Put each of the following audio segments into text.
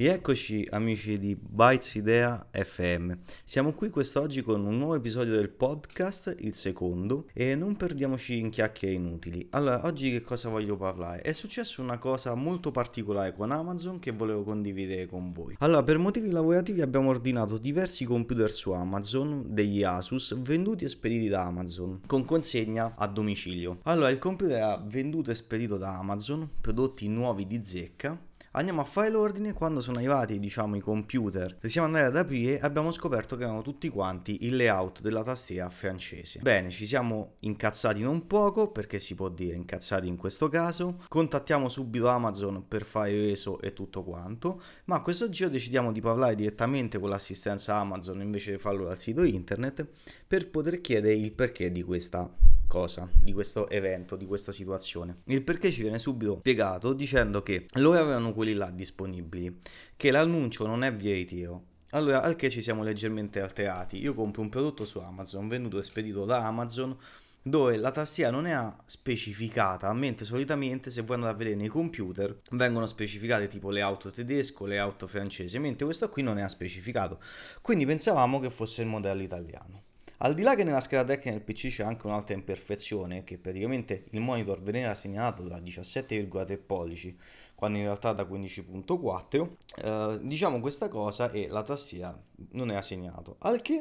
Rieccoci amici di Bytes Idea FM. Siamo qui quest'oggi con un nuovo episodio del podcast, il secondo, e non perdiamoci in chiacchiere inutili. Allora, oggi che cosa voglio parlare? È successa una cosa molto particolare con Amazon che volevo condividere con voi. Allora, per motivi lavorativi abbiamo ordinato diversi computer su Amazon, degli Asus, venduti e spediti da Amazon, con consegna a domicilio. Allora, il computer era venduto e spedito da Amazon, prodotti nuovi di zecca, Andiamo a fare l'ordine, quando sono arrivati diciamo i computer, li siamo andati ad aprire abbiamo scoperto che erano tutti quanti il layout della tastiera francese. Bene, ci siamo incazzati non poco, perché si può dire incazzati in questo caso, contattiamo subito Amazon per fare reso e tutto quanto, ma a questo giro decidiamo di parlare direttamente con l'assistenza Amazon invece di farlo dal sito internet per poter chiedere il perché di questa cosa, di questo evento, di questa situazione. Il perché ci viene subito spiegato dicendo che loro avevano quelli là disponibili, che l'annuncio non è via ritiro. Allora, al che ci siamo leggermente alterati. Io compro un prodotto su Amazon, venduto e spedito da Amazon, dove la tastiera non è specificata, mentre solitamente se voi andate a vedere nei computer vengono specificate tipo le auto tedesco, le auto francesi, mentre questo qui non è specificato. Quindi pensavamo che fosse il modello italiano. Al di là che nella scheda tecnica del PC c'è anche un'altra imperfezione, che praticamente il monitor veniva segnalato da 17,3 pollici, quando in realtà da 15.4, eh, diciamo questa cosa e la tastiera non era segnato. Al che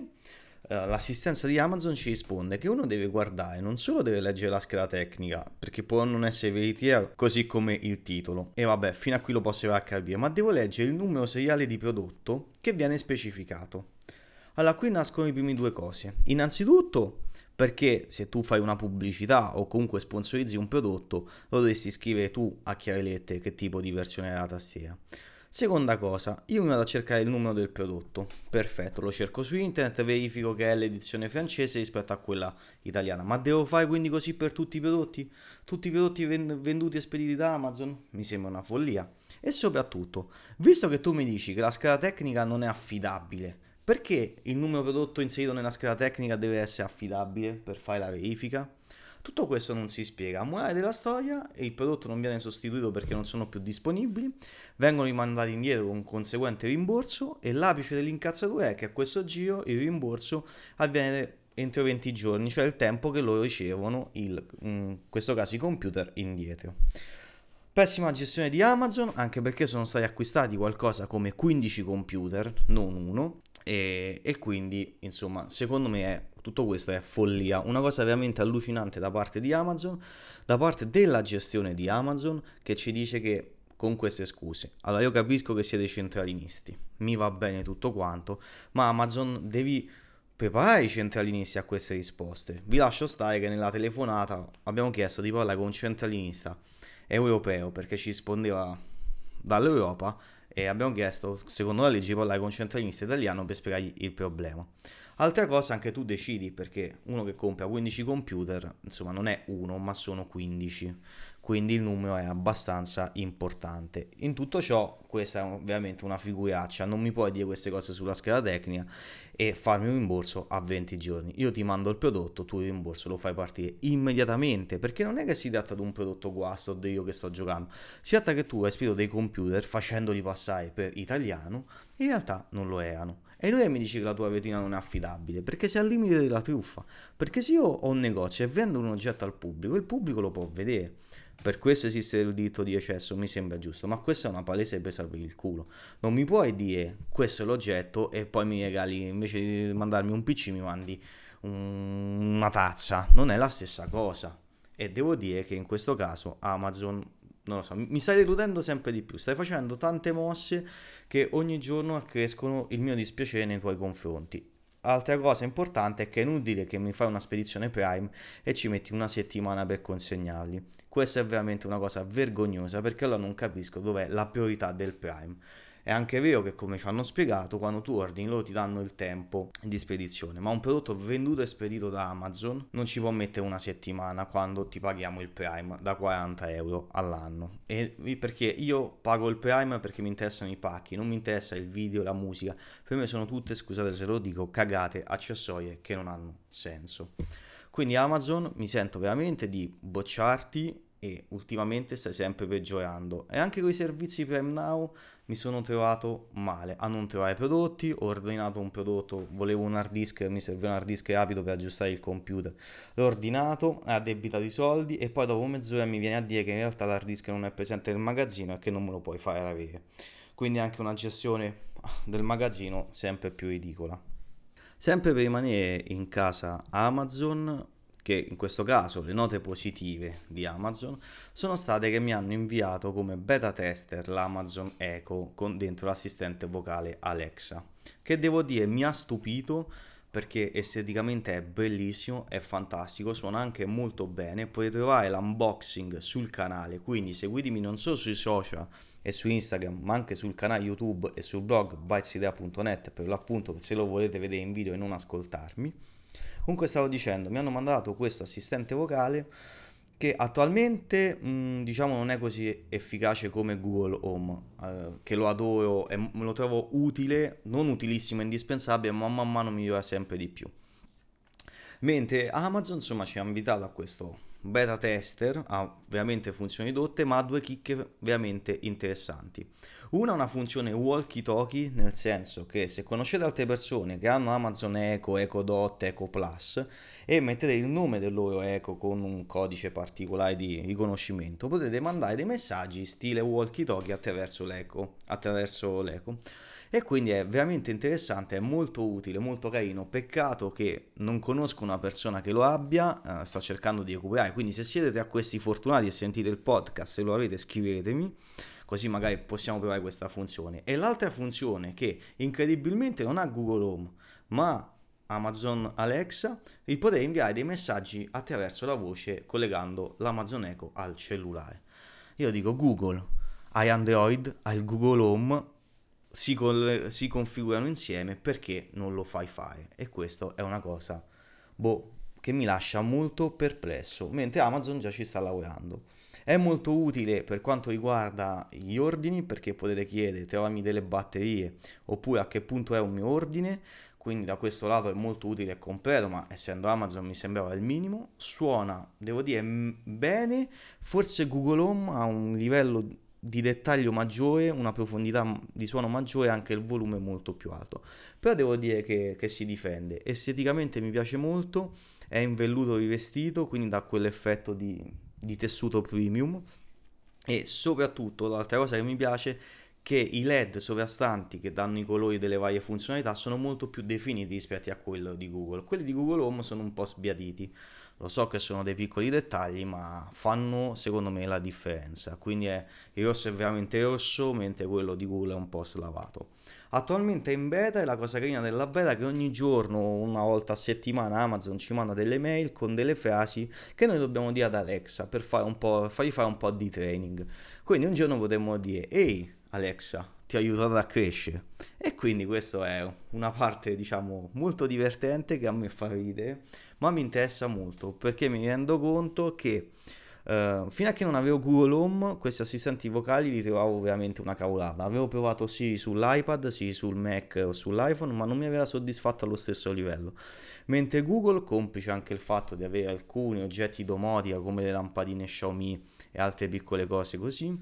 eh, l'assistenza di Amazon ci risponde che uno deve guardare, non solo deve leggere la scheda tecnica, perché può non essere veritiera, così come il titolo. E vabbè, fino a qui lo posso arrivare a capire, ma devo leggere il numero seriale di prodotto che viene specificato. Allora, qui nascono i primi due cose. Innanzitutto, perché se tu fai una pubblicità o comunque sponsorizzi un prodotto, lo dovresti scrivere tu a chiare lettere che tipo di versione è la tastiera. Seconda cosa, io mi vado a cercare il numero del prodotto. Perfetto, lo cerco su internet, verifico che è l'edizione francese rispetto a quella italiana. Ma devo fare quindi così per tutti i prodotti? Tutti i prodotti venduti e spediti da Amazon? Mi sembra una follia. E soprattutto, visto che tu mi dici che la scala tecnica non è affidabile, perché il numero prodotto inserito nella scheda tecnica deve essere affidabile per fare la verifica? Tutto questo non si spiega. A morale della storia, il prodotto non viene sostituito perché non sono più disponibili, vengono rimandati indietro con conseguente rimborso e l'apice dell'incazzatura è che a questo giro il rimborso avviene entro 20 giorni, cioè il tempo che loro ricevono, il, in questo caso i computer, indietro. Pessima gestione di Amazon, anche perché sono stati acquistati qualcosa come 15 computer, non uno, e, e quindi, insomma, secondo me è, tutto questo è follia. Una cosa veramente allucinante da parte di Amazon, da parte della gestione di Amazon, che ci dice che con queste scuse. Allora io capisco che siete centralinisti, mi va bene tutto quanto, ma Amazon devi preparare i centralinisti a queste risposte. Vi lascio stare che nella telefonata abbiamo chiesto di parlare con un centralinista europeo perché ci rispondeva dall'Europa e abbiamo chiesto, secondo la legge, di parlare con un centralista italiano per spiegargli il problema. Altra cosa, anche tu decidi, perché uno che compra 15 computer, insomma, non è uno, ma sono 15 quindi il numero è abbastanza importante. In tutto ciò, questa è veramente una figuraccia, non mi puoi dire queste cose sulla scheda tecnica e farmi un rimborso a 20 giorni. Io ti mando il prodotto, tu il rimborso lo fai partire immediatamente, perché non è che si tratta di un prodotto guasto o io che sto giocando, si tratta che tu hai spedito dei computer facendoli passare per italiano in realtà non lo erano. E noi mi dici che la tua vetrina non è affidabile, perché sei al limite della truffa. Perché se io ho un negozio e vendo un oggetto al pubblico, il pubblico lo può vedere. Per questo esiste il diritto di eccesso, mi sembra giusto, ma questa è una palese presa per il culo. Non mi puoi dire questo è l'oggetto e poi mi regali, invece di mandarmi un PC, mi mandi un, una tazza. Non è la stessa cosa. E devo dire che in questo caso Amazon non lo so, mi stai deludendo sempre di più. Stai facendo tante mosse che ogni giorno accrescono il mio dispiacere nei tuoi confronti. Altra cosa importante è che è inutile che mi fai una spedizione Prime e ci metti una settimana per consegnarli. Questa è veramente una cosa vergognosa perché allora non capisco dov'è la priorità del Prime. È anche vero che, come ci hanno spiegato, quando tu ordini loro ti danno il tempo di spedizione, ma un prodotto venduto e spedito da Amazon non ci può mettere una settimana quando ti paghiamo il Prime da 40 euro all'anno. E perché io pago il Prime perché mi interessano i pacchi, non mi interessa il video, la musica. Per me sono tutte, scusate se lo dico, cagate accessorie che non hanno senso. Quindi Amazon mi sento veramente di bocciarti e ultimamente stai sempre peggiorando. E anche con i servizi Prime Now mi sono trovato male a non trovare prodotti, ho ordinato un prodotto, volevo un hard disk, mi serviva un hard disk rapido per aggiustare il computer, l'ho ordinato, ha debitato i soldi e poi dopo mezz'ora mi viene a dire che in realtà l'hard disk non è presente nel magazzino e che non me lo puoi fare avere. Quindi anche una gestione del magazzino sempre più ridicola. Sempre per rimanere in casa Amazon, che in questo caso le note positive di Amazon sono state che mi hanno inviato come beta tester l'Amazon Echo con dentro l'assistente vocale Alexa, che devo dire mi ha stupito perché esteticamente è bellissimo, è fantastico, suona anche molto bene, potete trovare l'unboxing sul canale, quindi seguitemi non solo sui social e su Instagram, ma anche sul canale YouTube e sul blog bytesidea.net per l'appunto se lo volete vedere in video e non ascoltarmi. Comunque stavo dicendo, mi hanno mandato questo assistente vocale che attualmente mh, diciamo non è così efficace come Google Home, eh, che lo adoro e lo trovo utile, non utilissimo, indispensabile, ma man mano migliora sempre di più. Mentre Amazon insomma ci ha invitato a questo beta tester, ha veramente funzioni dotte, ma ha due chicche veramente interessanti. Una è una funzione walkie talkie, nel senso che se conoscete altre persone che hanno Amazon Echo, Echo Dot, Echo Plus e mettete il nome del loro Echo con un codice particolare di riconoscimento, potete mandare dei messaggi stile walkie talkie attraverso l'Echo, attraverso l'Echo. E quindi è veramente interessante, è molto utile, molto carino. Peccato che non conosco una persona che lo abbia, eh, sto cercando di recuperare. Quindi se siete tra questi fortunati e sentite il podcast e lo avete, scrivetemi così magari possiamo provare questa funzione. E l'altra funzione che incredibilmente non ha Google Home, ma Amazon Alexa, il poter inviare dei messaggi attraverso la voce collegando l'Amazon Echo al cellulare. Io dico Google, hai Android, hai il Google Home, si, col- si configurano insieme, perché non lo fai fare? E questa è una cosa, boh, che mi lascia molto perplesso, mentre Amazon già ci sta lavorando. È molto utile per quanto riguarda gli ordini perché potete chiedere trovami delle batterie oppure a che punto è un mio ordine, quindi da questo lato è molto utile e completo, ma essendo Amazon mi sembrava il minimo. Suona, devo dire, bene, forse Google Home ha un livello di dettaglio maggiore, una profondità di suono maggiore anche il volume molto più alto. Però devo dire che, che si difende. Esteticamente mi piace molto, è in velluto rivestito, quindi dà quell'effetto di di tessuto premium e soprattutto l'altra cosa che mi piace che i led sovrastanti che danno i colori delle varie funzionalità sono molto più definiti rispetto a quello di Google. Quelli di Google Home sono un po' sbiaditi. Lo so che sono dei piccoli dettagli, ma fanno secondo me la differenza. Quindi è, il rosso è veramente rosso, mentre quello di Google è un po' slavato. Attualmente è in beta e la cosa carina della beta è che ogni giorno, una volta a settimana, Amazon ci manda delle mail con delle frasi che noi dobbiamo dire ad Alexa per fare fargli fare un po' di training. Quindi un giorno potremmo dire, ehi Alexa, ti ha aiutato a crescere. E quindi questa è una parte, diciamo, molto divertente che a me fa ridere, ma mi interessa molto perché mi rendo conto che Uh, fino a che non avevo Google Home, questi assistenti vocali li trovavo veramente una cavolata. Avevo provato sì sull'iPad, sì sul Mac o sull'iPhone, ma non mi aveva soddisfatto allo stesso livello. Mentre Google, complice anche il fatto di avere alcuni oggetti domotica come le lampadine Xiaomi e altre piccole cose così,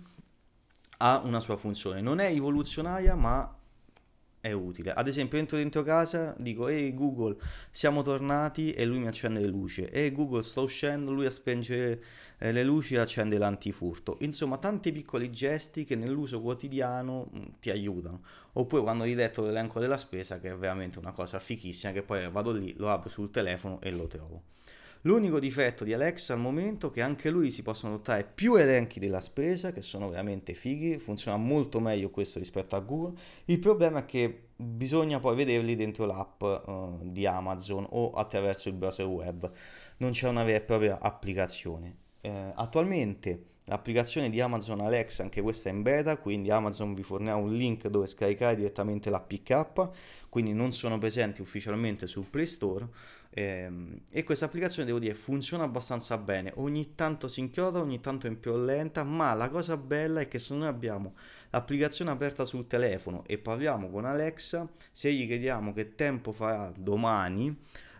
ha una sua funzione. Non è rivoluzionaria, ma è utile. Ad esempio, entro dentro casa, dico, ehi Google, siamo tornati e lui mi accende le luci. Ehi Google, sto uscendo, lui a spengere eh, le luci e accende l'antifurto. Insomma, tanti piccoli gesti che nell'uso quotidiano mm, ti aiutano. Oppure quando hai detto l'elenco della spesa, che è veramente una cosa fichissima, che poi vado lì, lo apro sul telefono e lo trovo. L'unico difetto di Alexa al momento è che anche lui si possono adottare più elenchi della spesa, che sono veramente fighi, funziona molto meglio questo rispetto a Google. Il problema è che bisogna poi vederli dentro l'app uh, di Amazon o attraverso il browser web, non c'è una vera e propria applicazione. Eh, attualmente l'applicazione di Amazon Alexa, anche questa è in beta, quindi Amazon vi fornirà un link dove scaricare direttamente l'APK, quindi non sono presenti ufficialmente sul Play Store Ehm, e questa applicazione, devo dire, funziona abbastanza bene. Ogni tanto si inchioda, ogni tanto è po' lenta, ma la cosa bella è che se noi abbiamo l'applicazione aperta sul telefono e parliamo con Alexa, se gli chiediamo che tempo farà domani,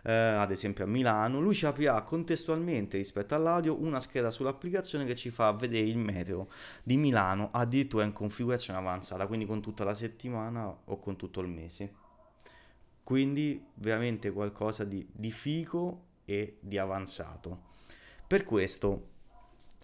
eh, ad esempio a Milano, lui ci aprirà contestualmente rispetto all'audio una scheda sull'applicazione che ci fa vedere il meteo di Milano addirittura in configurazione avanzata, quindi con tutta la settimana o con tutto il mese. Quindi veramente qualcosa di, di figo e di avanzato. Per questo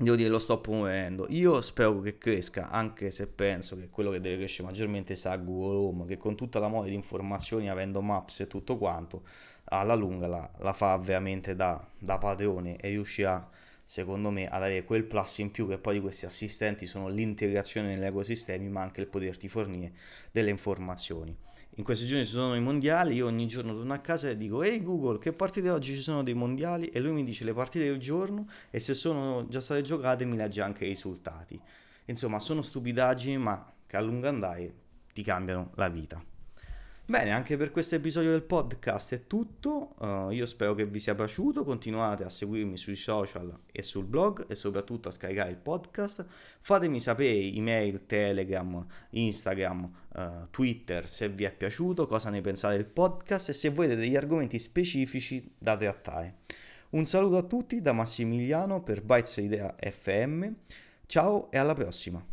devo dire lo sto promuovendo. Io spero che cresca, anche se penso che quello che deve crescere maggiormente sarà Google Home, che con tutta la mole di informazioni, avendo Maps e tutto quanto, alla lunga la, la fa veramente da, da padrone e riuscirà secondo me ad avere quel plus in più che poi di questi assistenti sono l'integrazione negli ecosistemi ma anche il poterti fornire delle informazioni in questi giorni ci sono i mondiali, io ogni giorno torno a casa e dico ehi Google che partite oggi ci sono dei mondiali e lui mi dice le partite del giorno e se sono già state giocate mi legge anche i risultati. Insomma sono stupidaggini ma che a lungo andare ti cambiano la vita. Bene, anche per questo episodio del podcast è tutto. Uh, io spero che vi sia piaciuto. Continuate a seguirmi sui social e sul blog e soprattutto a scaricare il podcast. Fatemi sapere email, Telegram, Instagram, uh, Twitter se vi è piaciuto, cosa ne pensate del podcast e se volete degli argomenti specifici da trattare. Un saluto a tutti da Massimiliano per Bytes Idea FM. Ciao e alla prossima.